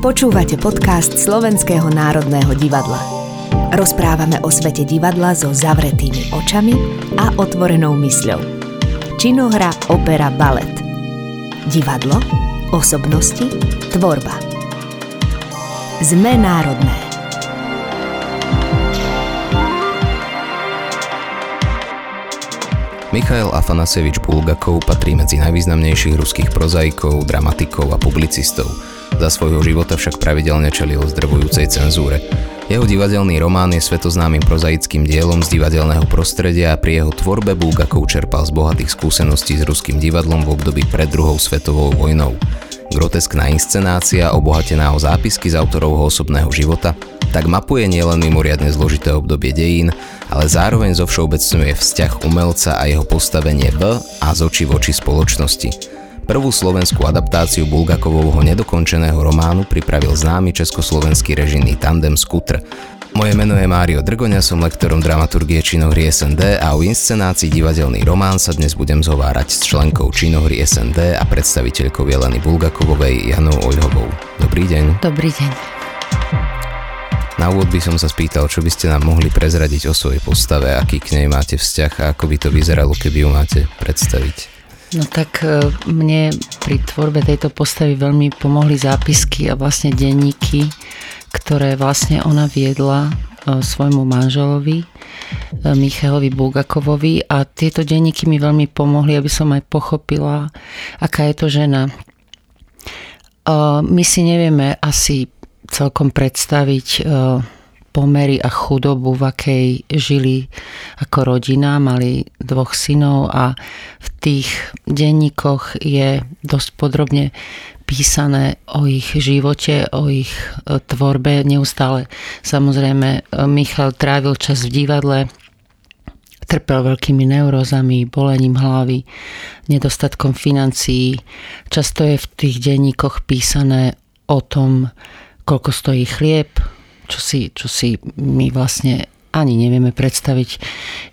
Počúvate podcast Slovenského národného divadla. Rozprávame o svete divadla so zavretými očami a otvorenou mysľou. Činohra, opera, balet. Divadlo, osobnosti, tvorba. Sme národné. Michail Afanasevič Bulgakov patrí medzi najvýznamnejších ruských prozaikov, dramatikov a publicistov – za svojho života však pravidelne čelil zdrvujúcej cenzúre. Jeho divadelný román je svetoznámym prozaickým dielom z divadelného prostredia a pri jeho tvorbe Bulgakov čerpal z bohatých skúseností s ruským divadlom v období pred druhou svetovou vojnou. Groteskná inscenácia, obohatená o zápisky z autorovho osobného života, tak mapuje nielen mimoriadne zložité obdobie dejín, ale zároveň zovšeobecňuje vzťah umelca a jeho postavenie v a z oči voči spoločnosti. Prvú slovenskú adaptáciu Bulgakovovho nedokončeného románu pripravil známy československý režijný tandem Skutr. Moje meno je Mário Drgoňa, som lektorom dramaturgie činohry SND a o inscenácii divadelný román sa dnes budem zhovárať s členkou činohry SND a predstaviteľkou Jeleny Bulgakovovej Janou Ojhovou. Dobrý deň. Dobrý deň. Na úvod by som sa spýtal, čo by ste nám mohli prezradiť o svojej postave, aký k nej máte vzťah a ako by to vyzeralo, keby ju máte predstaviť. No tak e, mne pri tvorbe tejto postavy veľmi pomohli zápisky a vlastne denníky, ktoré vlastne ona viedla e, svojmu manželovi, e, Michalovi Bulgakovovi a tieto denníky mi veľmi pomohli, aby som aj pochopila, aká je to žena. My si nevieme asi celkom predstaviť pomery a chudobu, v akej žili ako rodina, mali dvoch synov a v tých denníkoch je dosť podrobne písané o ich živote, o ich e, tvorbe. Neustále samozrejme e, Michal trávil čas v divadle, trpel veľkými neurózami, bolením hlavy, nedostatkom financií. Často je v tých denníkoch písané o tom, koľko stojí chlieb, čo si, čo si my vlastne ani nevieme predstaviť.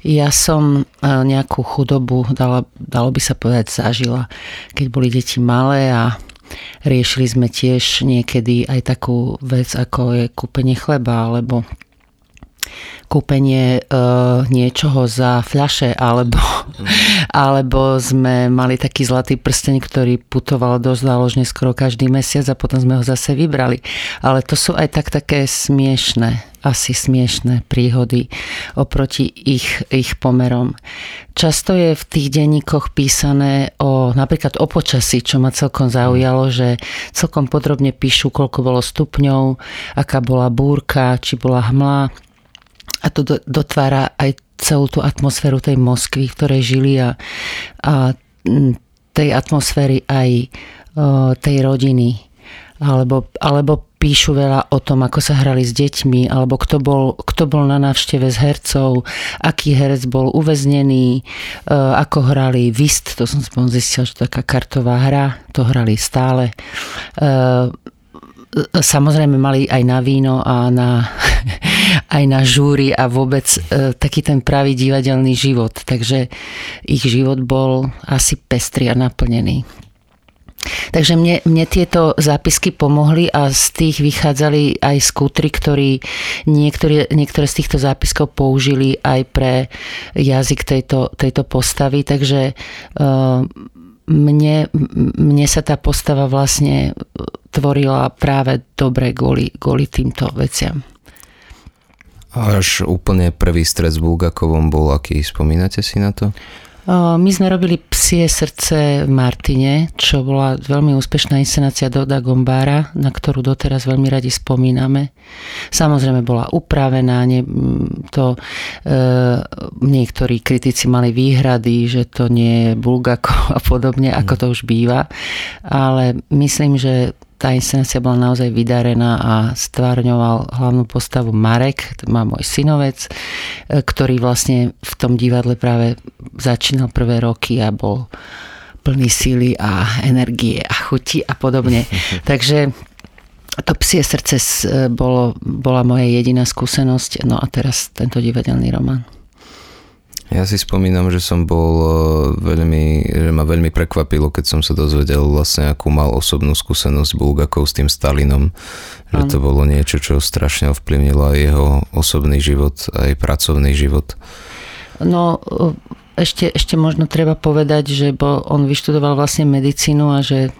Ja som e, nejakú chudobu, dala, dalo by sa povedať, zažila, keď boli deti malé a riešili sme tiež niekedy aj takú vec, ako je kúpenie chleba, alebo kúpenie e, niečoho za fľaše, alebo, alebo sme mali taký zlatý prsteň, ktorý putoval dosť záložne skoro každý mesiac a potom sme ho zase vybrali. Ale to sú aj tak také smiešné, asi smiešné príhody oproti ich, ich pomerom. Často je v tých denníkoch písané o napríklad o počasí, čo ma celkom zaujalo, že celkom podrobne píšu, koľko bolo stupňov, aká bola búrka, či bola hmla, a to dotvára aj celú tú atmosféru tej Moskvy, v ktorej žili a, a tej atmosféry aj tej rodiny. Alebo, alebo píšu veľa o tom, ako sa hrali s deťmi, alebo kto bol, kto bol na návšteve s hercov, aký herec bol uväznený, ako hrali Vist, to som zistil, že taká kartová hra, to hrali stále samozrejme mali aj na víno a na, aj na žúry a vôbec e, taký ten pravý divadelný život. Takže ich život bol asi pestrý a naplnený. Takže mne, mne tieto zápisky pomohli a z tých vychádzali aj skútry, ktorí niektoré, niektoré z týchto zápiskov použili aj pre jazyk tejto, tejto postavy. Takže uh, mne, mne sa tá postava vlastne tvorila práve dobre kvôli, kvôli týmto veciam. Až úplne prvý stred s Bulgakovom bol aký? Spomínate si na to? My sme robili Psie srdce v Martine, čo bola veľmi úspešná inscenácia Doda Gombára, na ktorú doteraz veľmi radi spomíname. Samozrejme bola upravená, ne, to, e, niektorí kritici mali výhrady, že to nie je Bulgakov a podobne, ako to už býva, ale myslím, že tá inscenácia bola naozaj vydarená a stvárňoval hlavnú postavu Marek, to má môj synovec, e, ktorý vlastne v tom divadle práve začínal prvé roky a bol plný síly a energie a chuti a podobne. Takže to psie srdce e, bolo, bola moja jediná skúsenosť, no a teraz tento divadelný román. Ja si spomínam, že som bol e, veľmi, že ma veľmi prekvapilo, keď som sa dozvedel vlastne, akú mal osobnú skúsenosť Bulgakov s tým Stalinom. Že to bolo niečo, čo strašne ovplyvnilo aj jeho osobný život, aj pracovný život. No, ešte, ešte možno treba povedať, že bol, on vyštudoval vlastne medicínu a že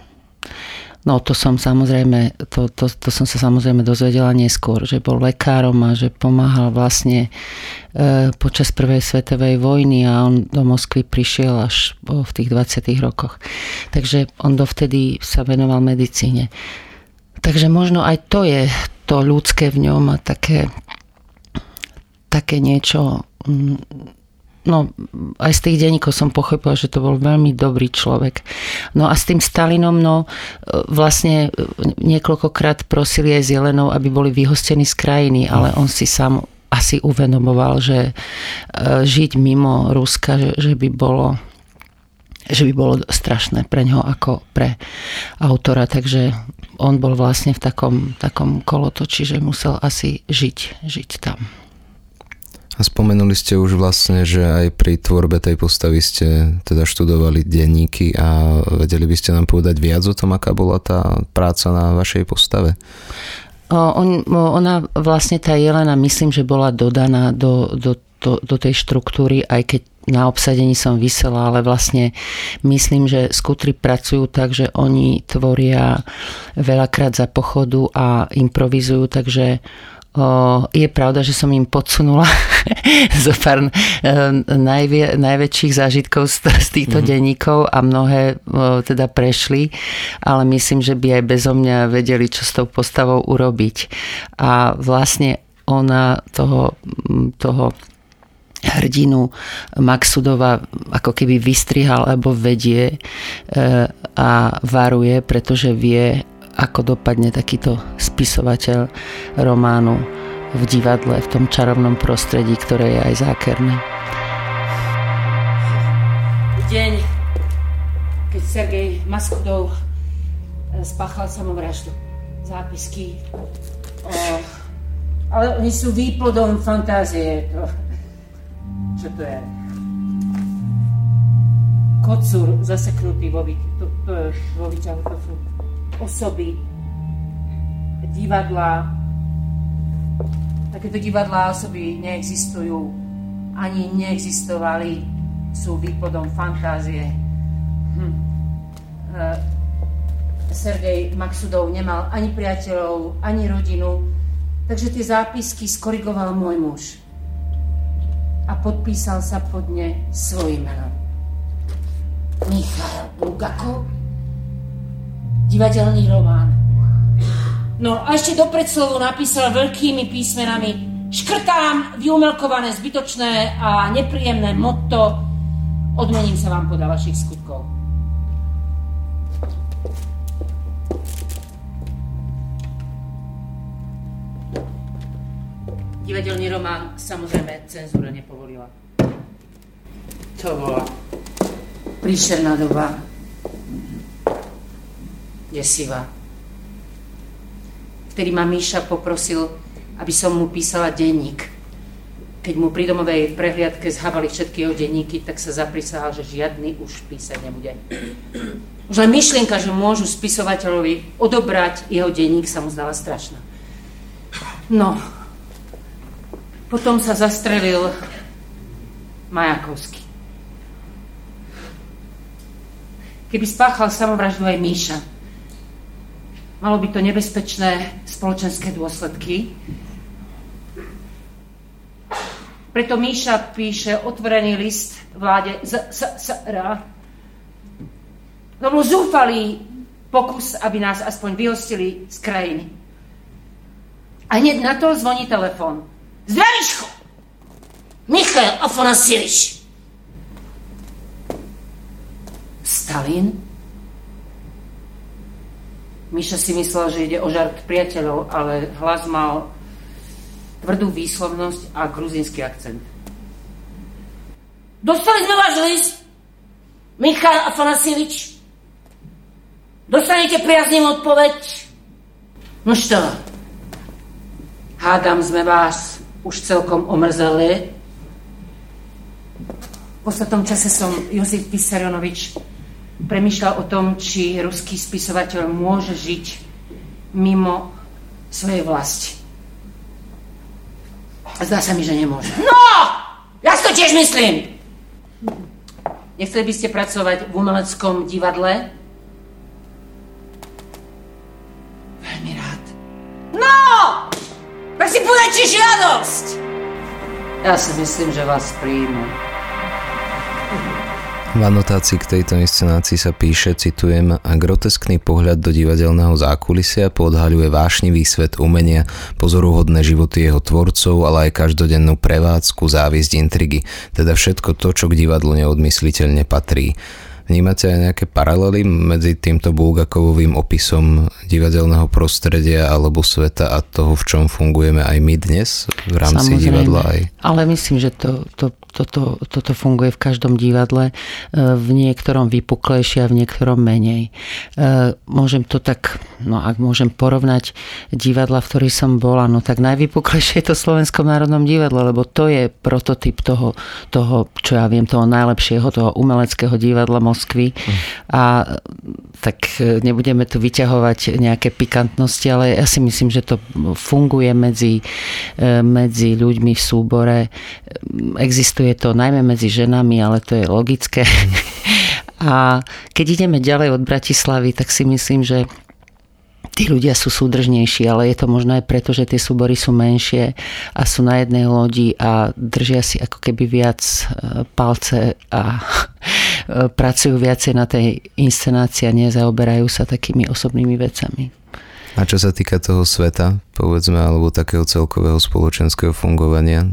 No to som samozrejme, to, to, to som sa samozrejme dozvedela neskôr, že bol lekárom a že pomáhal vlastne e, počas prvej svetovej vojny a on do Moskvy prišiel až v tých 20. rokoch. Takže on dovtedy sa venoval medicíne. Takže možno aj to je to ľudské v ňom a také, také niečo no aj z tých denníkov som pochopila, že to bol veľmi dobrý človek. No a s tým Stalinom, no vlastne niekoľkokrát prosili aj Zelenov, aby boli vyhostení z krajiny, ale on si sám asi uvedomoval, že e, žiť mimo Ruska, že, že by bolo že by bolo strašné pre ňoho ako pre autora, takže on bol vlastne v takom, takom kolotoči, že musel asi žiť, žiť tam. A spomenuli ste už vlastne, že aj pri tvorbe tej postavy ste teda študovali denníky a vedeli by ste nám povedať viac o tom, aká bola tá práca na vašej postave? On, ona vlastne tá Jelena myslím, že bola dodaná do, do, do, do tej štruktúry, aj keď na obsadení som vysela, ale vlastne myslím, že skutry pracujú tak, že oni tvoria veľakrát za pochodu a improvizujú, takže je pravda, že som im podsunula zo pár najvie, najväčších zážitkov z, z týchto mm-hmm. denníkov a mnohé teda prešli, ale myslím, že by aj bezo mňa vedeli, čo s tou postavou urobiť. A vlastne ona toho, toho hrdinu Maxudova ako keby vystrihal alebo vedie e, a varuje, pretože vie, ako dopadne takýto spisovateľ románu v divadle, v tom čarovnom prostredí, ktoré je aj zákerné. Deň, keď Sergej Maskudov eh, spáchal samovraždu. Zápisky. O, ale oni sú výplodom fantázie. To, čo to je? Kocúr zaseknutý vo, to, to, vo výťahu. To sú osoby, divadla. Takéto divadlá osoby neexistujú, ani neexistovali, sú výplodom fantázie. Hm. E, Sergej Maxudov nemal ani priateľov, ani rodinu, takže tie zápisky skorigoval môj muž a podpísal sa pod ne svojim menom. Michal Bulgakov divadelný román. No a ešte do predslovu napísal veľkými písmenami Škrtám vyumelkované, zbytočné a nepríjemné motto Odmením sa vám podľa vašich skutkov. Divadelný román samozrejme cenzúra nepovolila. To bola príšerná doba desivá. Vtedy ma Míša poprosil, aby som mu písala denník. Keď mu pri domovej prehliadke zhábali všetky jeho denníky, tak sa zaprisahal, že žiadny už písať nebude. Už len myšlienka, že môžu spisovateľovi odobrať jeho denník, sa mu zdala strašná. No, potom sa zastrelil Majakovský. Keby spáchal samovraždu aj Míša, Malo by to nebezpečné spoločenské dôsledky. Preto Míša píše otvorený list vláde z, s, s, r. To bol zúfalý pokus, aby nás aspoň vyhostili z krajiny. A hneď na to zvoní telefon. Zdravíško! Michal Afanasievič! Stalin? Miša si myslel, že ide o žart priateľov, ale hlas mal tvrdú výslovnosť a gruzinský akcent. Dostali sme váš list, Michal Afanasievič. Dostanete priaznivú odpoveď. No čo? Hádam sme vás už celkom omrzeli. poslednom čase som Jozef Pisarionovič premyšľal o tom, či ruský spisovateľ môže žiť mimo svojej vlasti. Zdá sa mi, že nemôže. No! Ja si to tiež myslím! Nechceli by ste pracovať v umeleckom divadle? Veľmi rád. No! Tak si podajte žiadosť! Ja si myslím, že vás príjmu. V anotácii k tejto inscenácii sa píše, citujem, a groteskný pohľad do divadelného zákulisia podhaľuje vášnivý svet umenia, pozoruhodné životy jeho tvorcov, ale aj každodennú prevádzku, závisť, intrigy, teda všetko to, čo k divadlu neodmysliteľne patrí. Vnímate aj nejaké paralely medzi týmto Bulgakovovým opisom divadelného prostredia alebo sveta a toho, v čom fungujeme aj my dnes v rámci Samozrejme. divadla? Aj... Ale myslím, že to, to, toto, toto funguje v každom divadle, e, v niektorom vypuklejšie a v niektorom menej. E, môžem to tak, no ak môžem porovnať divadla, v ktorých som bola, no tak najvypuklejšie je to Slovenskom národnom divadle, lebo to je prototyp toho, toho, čo ja viem, toho najlepšieho, toho umeleckého divadla Moskvy a tak e, nebudeme tu vyťahovať nejaké pikantnosti, ale ja si myslím, že to funguje medzi, e, medzi ľuďmi v súbore. Existuje to najmä medzi ženami, ale to je logické. A keď ideme ďalej od Bratislavy, tak si myslím, že tí ľudia sú súdržnejší, ale je to možno aj preto, že tie súbory sú menšie a sú na jednej lodi a držia si ako keby viac e, palce a pracujú viacej na tej inscenácii a nezaoberajú sa takými osobnými vecami. A čo sa týka toho sveta, povedzme, alebo takého celkového spoločenského fungovania?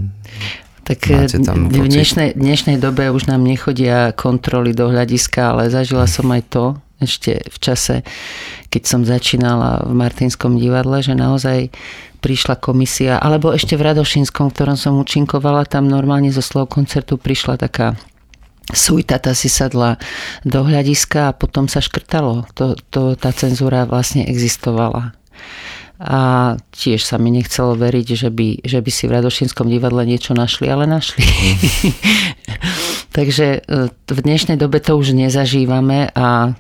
Tak e, v dnešnej, dnešnej dobe už nám nechodia kontroly do hľadiska, ale zažila som aj to, ešte v čase, keď som začínala v Martinskom divadle, že naozaj prišla komisia, alebo ešte v Radošinskom, v ktorom som účinkovala, tam normálne zo slov koncertu prišla taká tá si sadla do hľadiska a potom sa škrtalo. To, to, tá cenzúra vlastne existovala. A tiež sa mi nechcelo veriť, že by, že by si v Radošinskom divadle niečo našli, ale našli. Takže e, v dnešnej dobe to už nezažívame a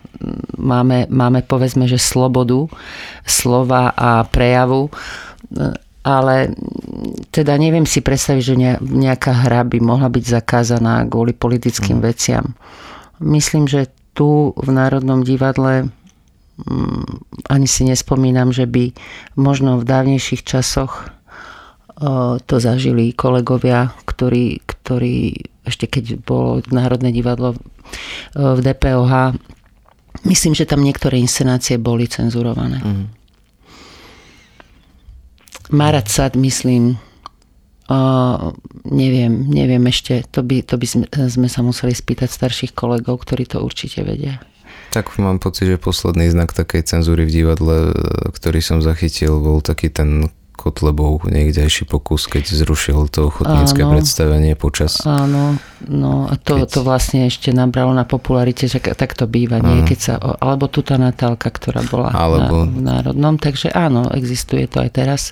máme, máme povedzme, že slobodu slova a prejavu, e, ale teda neviem si predstaviť, že nejaká hra by mohla byť zakázaná kvôli politickým mm. veciam. Myslím, že tu v Národnom divadle mm, ani si nespomínam, že by možno v dávnejších časoch e, to zažili kolegovia, ktorí, ktorí ešte keď bolo Národné divadlo v DPOH, myslím, že tam niektoré inscenácie boli cenzurované. Mm. Marat Sad, myslím, uh, neviem, neviem ešte, to by, to by sme, sme sa museli spýtať starších kolegov, ktorí to určite vedia. Tak mám pocit, že posledný znak takej cenzúry v divadle, ktorý som zachytil, bol taký ten Kotlebov niekdejší pokus, keď zrušil to ochotnícke áno, predstavenie počas... Áno, no a to, keď... to vlastne ešte nabralo na popularite, že tak to býva, áno. nie? Keď sa, alebo tu tá Natálka, ktorá bola alebo... na, v Národnom, takže áno, existuje to aj teraz.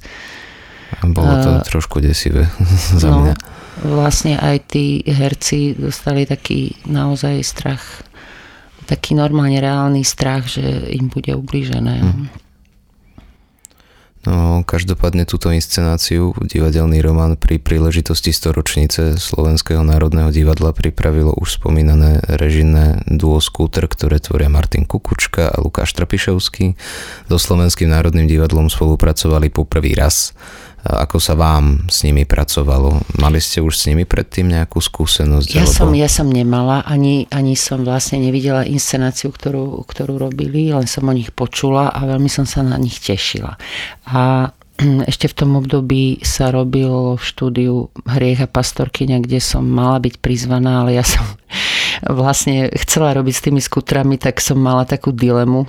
A bolo to uh, trošku desivé za no, mňa. Vlastne aj tí herci dostali taký naozaj strach, taký normálne reálny strach, že im bude ublížené. Hmm. No, každopádne túto inscenáciu, divadelný román pri príležitosti storočnice Slovenského národného divadla pripravilo už spomínané režinné duo Skúter, ktoré tvoria Martin Kukučka a Lukáš Trapišovský. So Slovenským národným divadlom spolupracovali poprvý raz ako sa vám s nimi pracovalo? Mali ste už s nimi predtým nejakú skúsenosť? Ja, alebo... som, ja som nemala, ani, ani som vlastne nevidela inscenáciu, ktorú, ktorú robili, len som o nich počula a veľmi som sa na nich tešila. A ešte v tom období sa robil v štúdiu Hriech a pastorkyňa, kde som mala byť prizvaná, ale ja som vlastne chcela robiť s tými skutrami, tak som mala takú dilemu,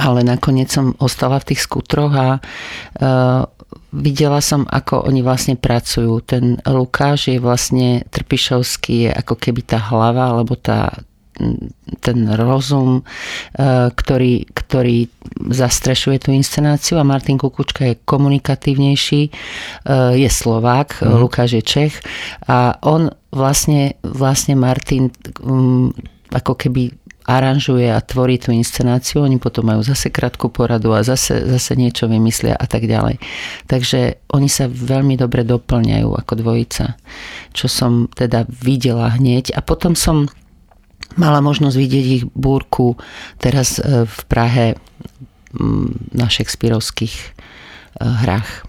ale nakoniec som ostala v tých skutroch a uh, videla som, ako oni vlastne pracujú. Ten Lukáš je vlastne Trpišovský, je ako keby tá hlava, alebo tá, ten rozum, uh, ktorý, ktorý zastrešuje tú inscenáciu a Martin Kukučka je komunikatívnejší, uh, je Slovák, mm. Lukáš je Čech a on vlastne, vlastne Martin ako keby aranžuje a tvorí tú inscenáciu, oni potom majú zase krátku poradu a zase, zase niečo vymyslia a tak ďalej. Takže oni sa veľmi dobre doplňajú ako dvojica, čo som teda videla hneď a potom som mala možnosť vidieť ich búrku teraz e, v Prahe na šekspírovských e, hrách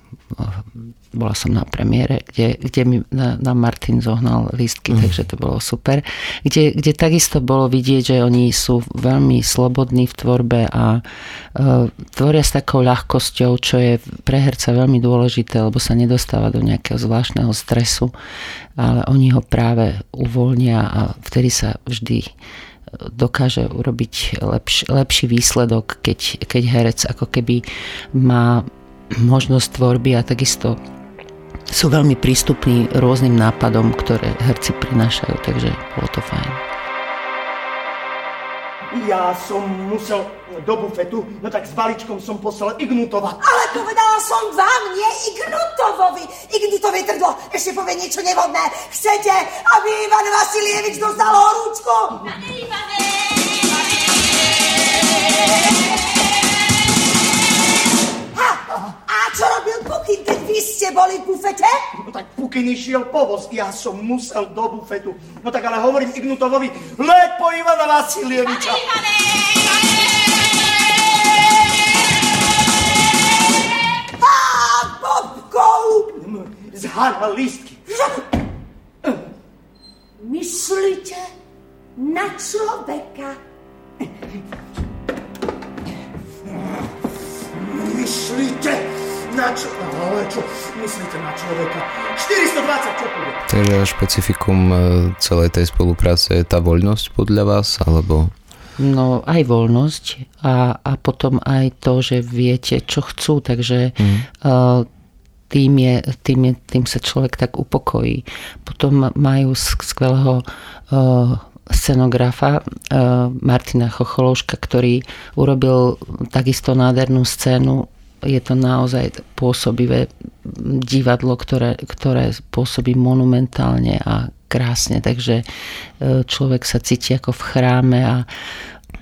bola som na premiére, kde, kde mi na, na Martin zohnal lístky, mm. takže to bolo super. Kde, kde takisto bolo vidieť, že oni sú veľmi slobodní v tvorbe a uh, tvoria s takou ľahkosťou, čo je pre herca veľmi dôležité, lebo sa nedostáva do nejakého zvláštneho stresu, ale oni ho práve uvoľnia a vtedy sa vždy dokáže urobiť lepš, lepší výsledok, keď, keď herec ako keby má možnosť tvorby a takisto sú veľmi prístupní rôznym nápadom, ktoré herci prinášajú, takže bolo to fajn. Ja som musel do bufetu, no tak s baličkom som poslal Ignutova. Ale povedala som vám, nie Ignutovovi. Ignutovi trdlo ešte povie niečo nevhodné. Chcete, aby Ivan Vasilievič dostal horúčku? Ha, boli v bufete? No tak Pukyn išiel povoz, ja som musel do bufetu. No tak ale hovorím Ignutovovi, leď po Ivana Vasilieviča. Pane Ivane! Zháňal lístky. Myslíte na človeka? Myslíte na čo? Ale čo? Myslíte na človeka? 420, čo bude? Takže špecifikum e, celej tej spolupráce je tá voľnosť podľa vás, alebo... No aj voľnosť a, a potom aj to, že viete, čo chcú, takže mm. uh, tým, je, tým, je, tým sa človek tak upokojí. Potom majú skvelého uh, scenografa uh, Martina Chocholouška, ktorý urobil takisto nádhernú scénu. Je to naozaj pôsobivé divadlo, ktoré, ktoré pôsobí monumentálne a krásne, takže uh, človek sa cíti ako v chráme a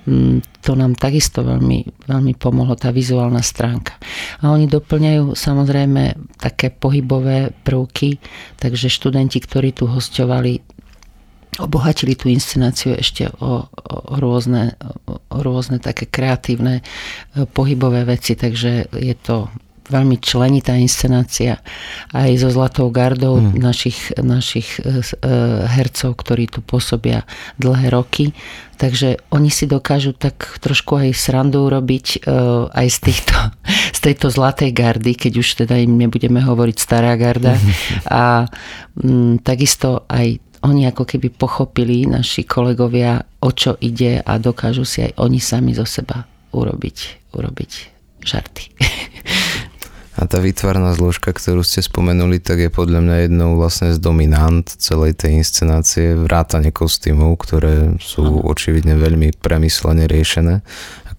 um, to nám takisto veľmi, veľmi pomohlo, tá vizuálna stránka. A oni doplňajú samozrejme také pohybové prvky, takže študenti, ktorí tu hostovali, obohatili tú inscenáciu ešte o, o, rôzne, o rôzne také kreatívne e, pohybové veci, takže je to veľmi členitá inscenácia aj so Zlatou gardou mm. našich, našich e, e, hercov, ktorí tu pôsobia dlhé roky. Takže oni si dokážu tak trošku aj srandu urobiť aj z, týchto, z tejto zlatej gardy, keď už teda im nebudeme hovoriť stará garda. A m, takisto aj oni ako keby pochopili, naši kolegovia, o čo ide a dokážu si aj oni sami zo seba urobiť, urobiť žarty. A tá výtvarná zložka, ktorú ste spomenuli, tak je podľa mňa jednou vlastne z dominant celej tej inscenácie, vrátane kostýmov, ktoré sú očividne veľmi premyslene riešené.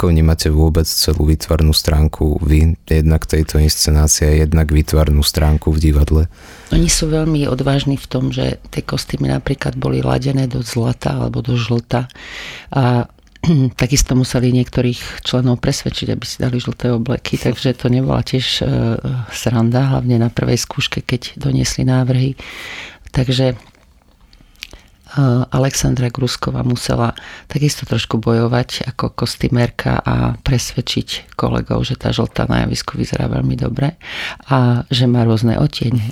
Ako vnímate vôbec celú výtvarnú stránku vy, jednak tejto inscenácie, jednak výtvarnú stránku v divadle? Oni sú veľmi odvážni v tom, že tie kostýmy napríklad boli ladené do zlata alebo do žlta a takisto museli niektorých členov presvedčiť, aby si dali žlté obleky, takže to nebola tiež e, sranda, hlavne na prvej skúške, keď doniesli návrhy. Takže Alexandra Grusková musela takisto trošku bojovať ako kostymérka a presvedčiť kolegov, že tá žltá na javisku vyzerá veľmi dobre a že má rôzne otiene.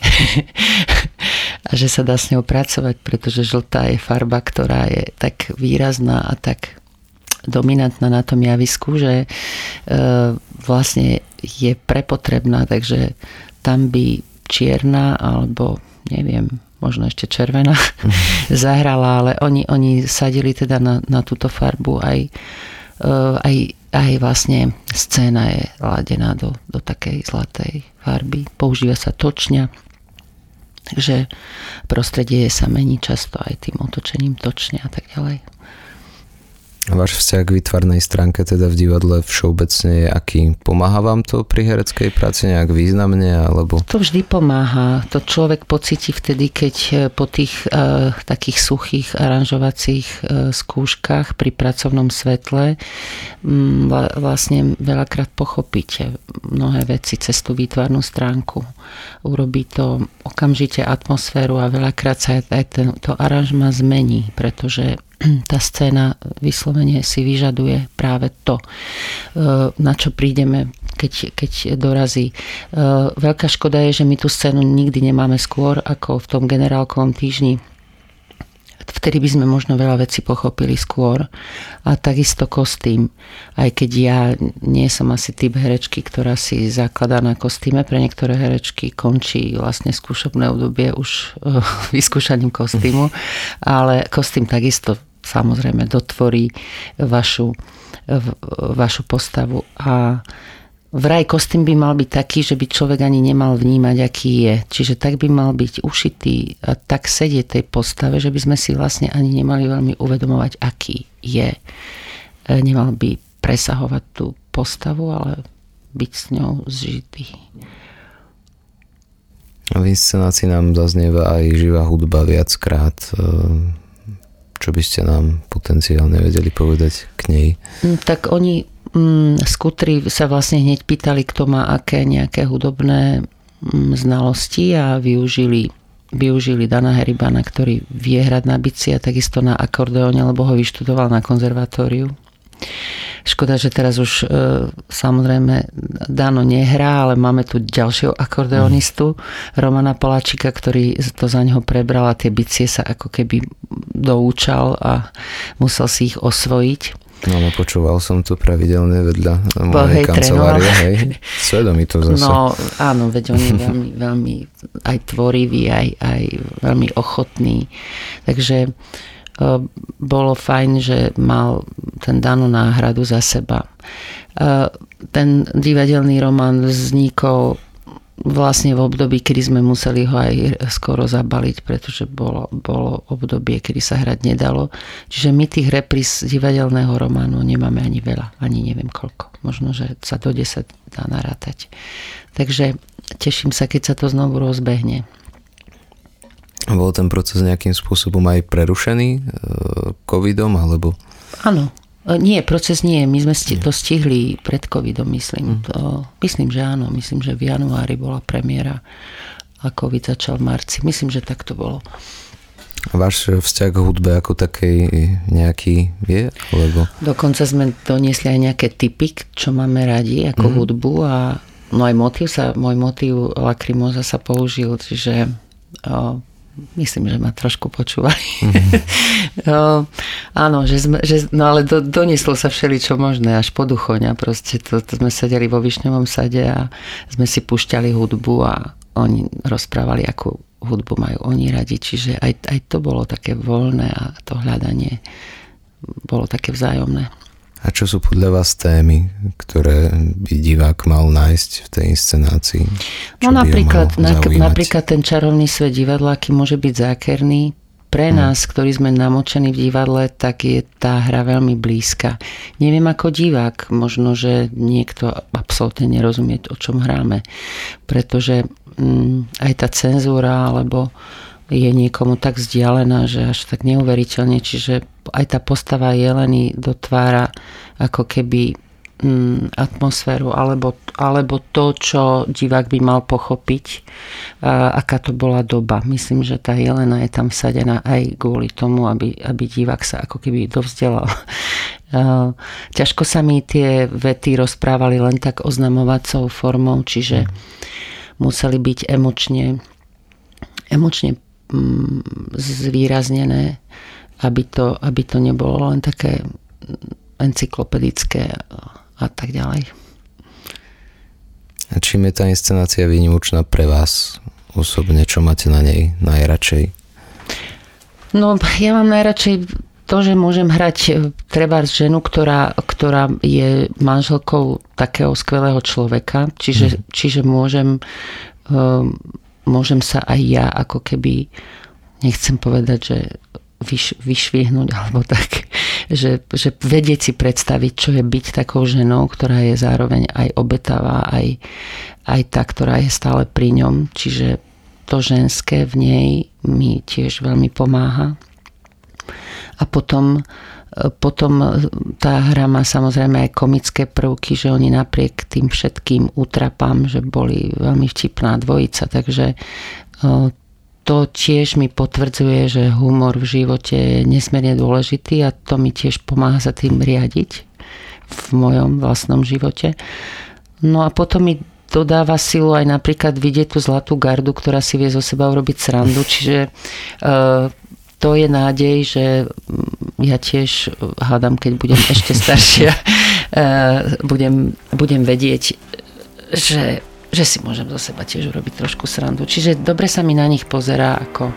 a že sa dá s ňou pracovať, pretože žltá je farba, ktorá je tak výrazná a tak dominantná na tom javisku, že e, vlastne je prepotrebná, takže tam by čierna alebo neviem, možno ešte červená zahrala, ale oni, oni sadili teda na, na túto farbu aj, e, aj, aj vlastne scéna je ladená do, do takej zlatej farby. Používa sa točňa, takže prostredie sa mení často aj tým otočením točne a tak ďalej. Váš vzťah k výtvarnej stránke teda v divadle všeobecne je aký? Pomáha vám to pri hereckej práci nejak významne? Alebo... To vždy pomáha. To človek pocíti vtedy, keď e, po tých e, takých suchých aranžovacích e, skúškach pri pracovnom svetle m, mm, vlastne veľakrát pochopíte mnohé veci cez tú výtvarnú stránku. Urobí to okamžite atmosféru a veľakrát sa aj ten, to aranžma zmení, pretože tá scéna vyslovene si vyžaduje práve to, e, na čo prídeme, keď, keď dorazí. E, veľká škoda je, že my tú scénu nikdy nemáme skôr ako v tom generálkovom týždni vtedy by sme možno veľa vecí pochopili skôr. A takisto kostým. Aj keď ja nie som asi typ herečky, ktorá si zakladá na kostýme. Pre niektoré herečky končí vlastne skúšobné obdobie už vyskúšaním kostýmu. Ale kostým takisto samozrejme dotvorí vašu, vašu postavu. A vraj kostým by mal byť taký, že by človek ani nemal vnímať, aký je. Čiže tak by mal byť ušitý a tak sedieť tej postave, že by sme si vlastne ani nemali veľmi uvedomovať, aký je. E, nemal by presahovať tú postavu, ale byť s ňou zžitý. V inscenácii nám zaznieva aj živá hudba viackrát. Čo by ste nám potenciálne vedeli povedať k nej? Mm, tak oni mm, skutri sa vlastne hneď pýtali, kto má aké nejaké hudobné mm, znalosti a využili využili Dana Heribana, ktorý vie hrať na bici a takisto na akordeóne, lebo ho vyštudoval na konzervatóriu. Škoda, že teraz už e, samozrejme Dano nehrá, ale máme tu ďalšieho akordeonistu, Romana Poláčika, ktorý to za neho prebral a tie bicie sa ako keby doučal a musel si ich osvojiť. No, no počúval som to pravidelne vedľa mojej kancelárie, hej. Svedomí to zase. No, áno, veď on je veľmi, veľmi aj tvorivý, aj, aj veľmi ochotný. Takže bolo fajn, že mal ten danú náhradu za seba. Ten divadelný román vznikol vlastne v období, kedy sme museli ho aj skoro zabaliť, pretože bolo, bolo obdobie, kedy sa hrať nedalo. Čiže my tých repríz divadelného románu nemáme ani veľa, ani neviem koľko. Možno, že sa do 10 dá narátať. Takže teším sa, keď sa to znovu rozbehne. Bol ten proces nejakým spôsobom aj prerušený e, covidom, alebo... Áno, e, nie, proces nie. My sme to stihli pred covidom, myslím. Mm. To, myslím, že áno. Myslím, že v januári bola premiéra a covid začal v marci. Myslím, že tak to bolo. A váš vzťah k hudbe ako takej nejaký je? Lebo... Dokonca sme doniesli aj nejaké typy, čo máme radi ako mm. hudbu a môj motív sa, môj motív Lacrimosa sa použil, o, myslím, že ma trošku počúvali. Mm-hmm. no, áno, že sme, že, no ale do, donieslo sa všeličo možné, až po duchoňa proste. To, to sme sedeli vo Višňovom sade a sme si pušťali hudbu a oni rozprávali, akú hudbu majú oni radi. Čiže aj, aj to bolo také voľné a to hľadanie bolo také vzájomné. A čo sú podľa vás témy, ktoré by divák mal nájsť v tej inscenácii? Čo no napríklad, napríklad ten čarovný svet divadla, aký môže byť zákerný, pre hmm. nás, ktorí sme namočení v divadle, tak je tá hra veľmi blízka. Neviem ako divák, možno, že niekto absolútne nerozumie, o čom hráme. Pretože mm, aj tá cenzúra, alebo je niekomu tak vzdialená, že až tak neuveriteľne. Čiže aj tá postava Jeleny dotvára ako keby mm, atmosféru alebo, alebo to, čo divák by mal pochopiť, a, aká to bola doba. Myslím, že tá Jelena je tam vsadená aj kvôli tomu, aby, aby divák sa ako keby dovzdelal. Ťažko sa mi tie vety rozprávali len tak oznamovacou formou, čiže museli byť emočne emočne Mm, zvýraznené, aby to, aby to nebolo len také encyklopedické a tak ďalej. A čím je tá inscenácia výnimočná pre vás osobne? Čo máte na nej najradšej? No, ja mám najradšej to, že môžem hrať e, treba ženu, ktorá, ktorá je manželkou takého skvelého človeka, čiže, mm. čiže môžem um, môžem sa aj ja ako keby, nechcem povedať, že vyš, vyšvihnúť, alebo tak, že, že vedieť si predstaviť, čo je byť takou ženou, ktorá je zároveň aj obetavá, aj, aj tá, ktorá je stále pri ňom. Čiže to ženské v nej mi tiež veľmi pomáha. A potom potom tá hra má samozrejme aj komické prvky, že oni napriek tým všetkým útrapám, že boli veľmi vtipná dvojica, takže to tiež mi potvrdzuje, že humor v živote je nesmierne dôležitý a to mi tiež pomáha sa tým riadiť v mojom vlastnom živote. No a potom mi dodáva silu aj napríklad vidieť tú zlatú gardu, ktorá si vie zo seba urobiť srandu, čiže to je nádej, že ja tiež hádam, keď budem ešte staršia, eh, budem, budem vedieť, že, že si môžem zo seba tiež urobiť trošku srandu. Čiže dobre sa mi na nich pozerá, ako,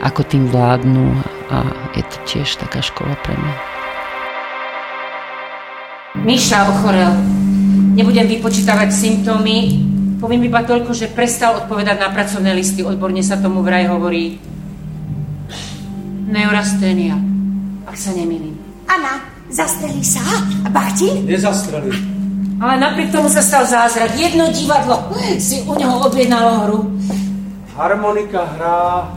ako tým vládnu a je to tiež taká škola pre mňa. Míša ochorel. Nebudem vypočítavať symptómy, poviem iba toľko, že prestal odpovedať na pracovné listy, odborne sa tomu vraj hovorí neurasténia ak sa nemýlim. Anna, zastrelí sa? Bachti? Nezastrelí. Ale napriek tomu sa stal zázrak. Jedno divadlo si u neho objednalo hru. Harmonika hrá.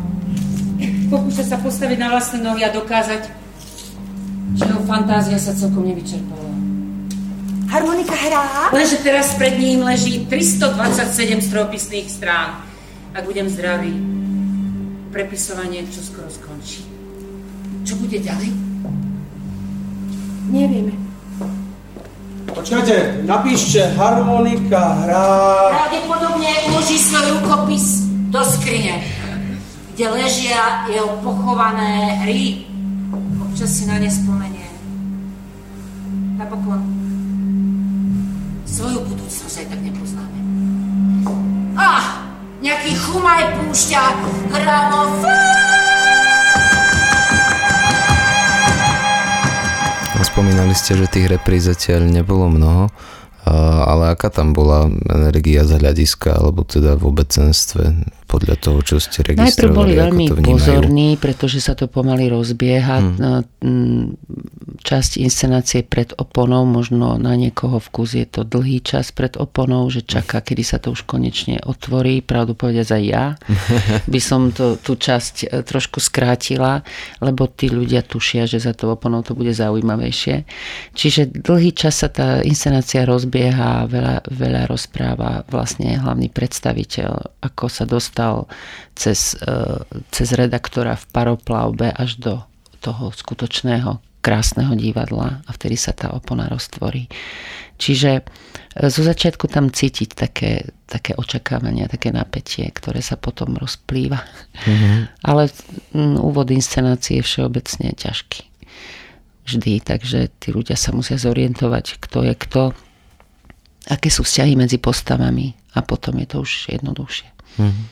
Pokúša sa postaviť na vlastné nohy a dokázať, že jeho fantázia sa celkom nevyčerpala. Harmonika hrá? Lenže teraz pred ním leží 327 stropisných strán. Ak budem zdravý, prepisovanie čo skoro skončí. Čo bude ďalej? Nevieme. Počkajte, napíšte harmonika, hrá... Pravdepodobne uloží svoj rukopis do skrine, kde ležia jeho pochované hry. Občas si na ne spomenie. Napokon svoju budúcnosť aj tak nepoznáme. Ah, nejaký chumaj púšťa gramofón! Spomínali ste, že tých repríz zatiaľ nebolo mnoho, ale aká tam bola energia z hľadiska, alebo teda v obecenstve? podľa toho, čo ste registrovali? Najprv boli veľmi pozorní, pretože sa to pomaly rozbieha. Hmm. Časť inscenácie pred oponou, možno na niekoho vkus je to dlhý čas pred oponou, že čaká, kedy sa to už konečne otvorí. Pravdu povedať aj ja by som to, tú časť e, trošku skrátila, lebo tí ľudia tušia, že za to oponou to bude zaujímavejšie. Čiže dlhý čas sa tá inscenácia rozbieha, veľa, veľa rozpráva vlastne hlavný predstaviteľ, ako sa dostal cez, e, cez redaktora v paroplavbe až do toho skutočného krásneho divadla a vtedy sa tá opona roztvorí. Čiže e, zo začiatku tam cítiť také, také očakávania, také napätie, ktoré sa potom rozplýva. Mm-hmm. Ale úvod inscenácie je všeobecne ťažký. Vždy, takže tí ľudia sa musia zorientovať, kto je kto, aké sú vzťahy medzi postavami a potom je to už jednoduchšie. Mm-hmm.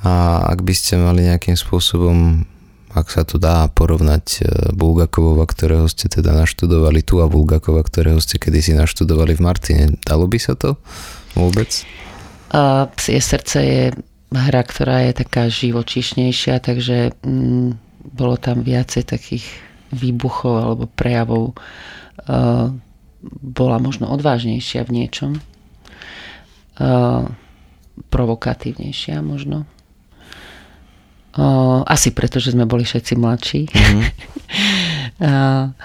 A ak by ste mali nejakým spôsobom, ak sa to dá porovnať e, Bulgakovova, ktorého ste teda naštudovali tu a Bulgakova, ktorého ste kedysi naštudovali v Martine, dalo by sa to vôbec? A Psie srdce je hra, ktorá je taká živočišnejšia, takže mm, bolo tam viacej takých výbuchov alebo prejavov. Uh, bola možno odvážnejšia v niečom. Uh, provokatívnejšia možno. O, asi preto, že sme boli všetci mladší. Mm-hmm.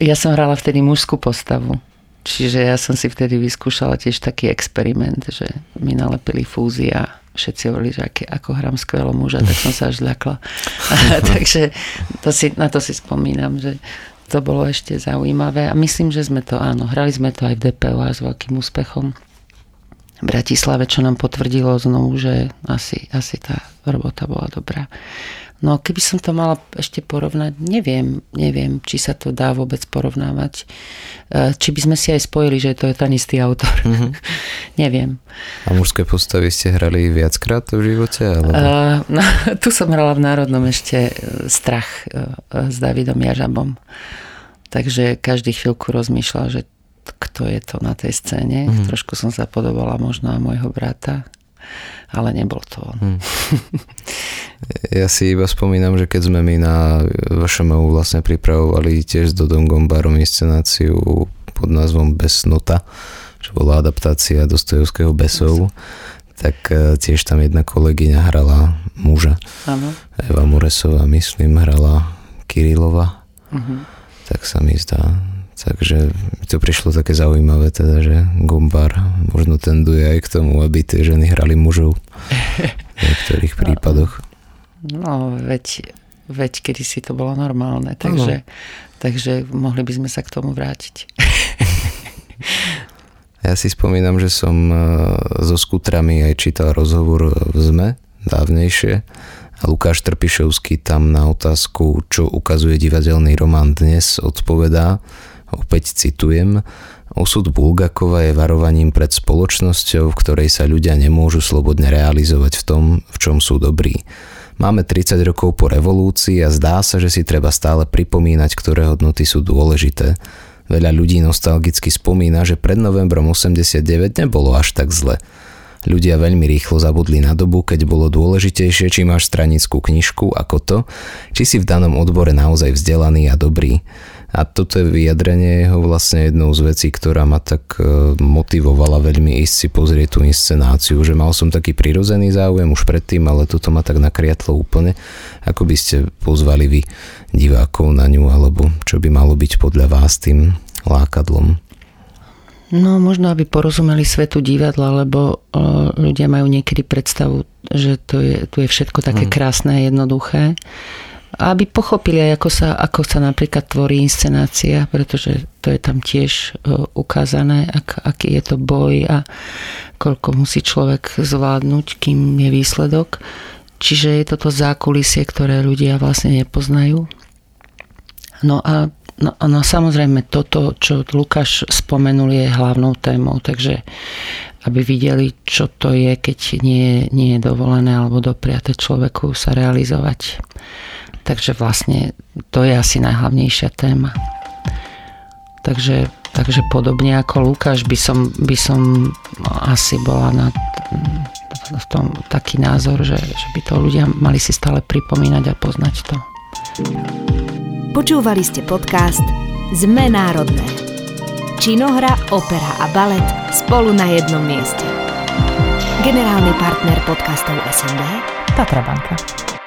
ja som hrala vtedy mužskú postavu. Čiže ja som si vtedy vyskúšala tiež taký experiment, že mi nalepili fúzy a všetci hovorili, že aké, ako hrám skvelo muža, tak som sa až zľakla. Takže to si, na to si spomínam, že to bolo ešte zaujímavé a myslím, že sme to, áno, hrali sme to aj v DPO a s veľkým úspechom. Bratislave, čo nám potvrdilo znovu, že asi, asi tá robota bola dobrá. No keby som to mala ešte porovnať, neviem, neviem, či sa to dá vôbec porovnávať. E, či by sme si aj spojili, že to je ten istý autor. Mm-hmm. neviem. A mužské postavy ste hrali viackrát v živote? Alebo... Uh, no, tu som hrala v Národnom ešte e, Strach s Davidom Jažabom. Takže každý chvíľku rozmýšľal, že kto je to na tej scéne. Mm. Trošku som sa podobala možno na môjho brata, ale nebol to on. Mm. Ja si iba spomínam, že keď sme my na VŠMU vlastne pripravovali tiež s Dodom Gombarom inscenáciu pod názvom Besnota, čo bola adaptácia Dostojevského Besov, tak e, tiež tam jedna kolegyňa hrala muža. Áno. Eva Muresová, myslím, hrala Kirilova. Uh-huh. Tak sa mi zdá. Takže mi to prišlo také zaujímavé, teda, že Gombar možno tenduje aj k tomu, aby tie ženy hrali mužov v niektorých prípadoch. No, veď, veď kedy si to bolo normálne, takže, takže mohli by sme sa k tomu vrátiť. Ja si spomínam, že som e, so skutrami aj čítal rozhovor v ZME dávnejšie a Lukáš Trpišovský tam na otázku, čo ukazuje divadelný román dnes, odpovedá, opäť citujem, Osud Bulgakova je varovaním pred spoločnosťou, v ktorej sa ľudia nemôžu slobodne realizovať v tom, v čom sú dobrí. Máme 30 rokov po revolúcii a zdá sa, že si treba stále pripomínať, ktoré hodnoty sú dôležité. Veľa ľudí nostalgicky spomína, že pred novembrom 89 nebolo až tak zle. Ľudia veľmi rýchlo zabudli na dobu, keď bolo dôležitejšie, či máš stranickú knižku ako to, či si v danom odbore naozaj vzdelaný a dobrý. A toto je vyjadrenie jeho vlastne jednou z vecí, ktorá ma tak e, motivovala veľmi ísť si pozrieť tú inscenáciu, že mal som taký prirodzený záujem už predtým, ale toto ma tak nakriatlo úplne. Ako by ste pozvali vy divákov na ňu, alebo čo by malo byť podľa vás tým lákadlom? No možno, aby porozumeli svetu divadla, lebo uh, ľudia majú niekedy predstavu, že to je, tu je všetko také hmm. krásne a jednoduché aby pochopili ako sa, ako sa napríklad tvorí inscenácia, pretože to je tam tiež e, ukázané, ak, aký je to boj a koľko musí človek zvládnuť, kým je výsledok. Čiže je toto zákulisie, ktoré ľudia vlastne nepoznajú. No a no, no samozrejme toto, čo Lukáš spomenul, je hlavnou témou, takže aby videli, čo to je, keď nie, nie je dovolené alebo dopriate človeku sa realizovať. Takže vlastne to je asi najhlavnejšia téma. Takže, takže podobne ako Lukáš by som, by som asi bola na v tom taký názor, že, že by to ľudia mali si stále pripomínať a poznať to. Počúvali ste podcast Zme národné. Činohra, opera a balet spolu na jednom mieste. Generálny partner podcastov SND Tatra Banka.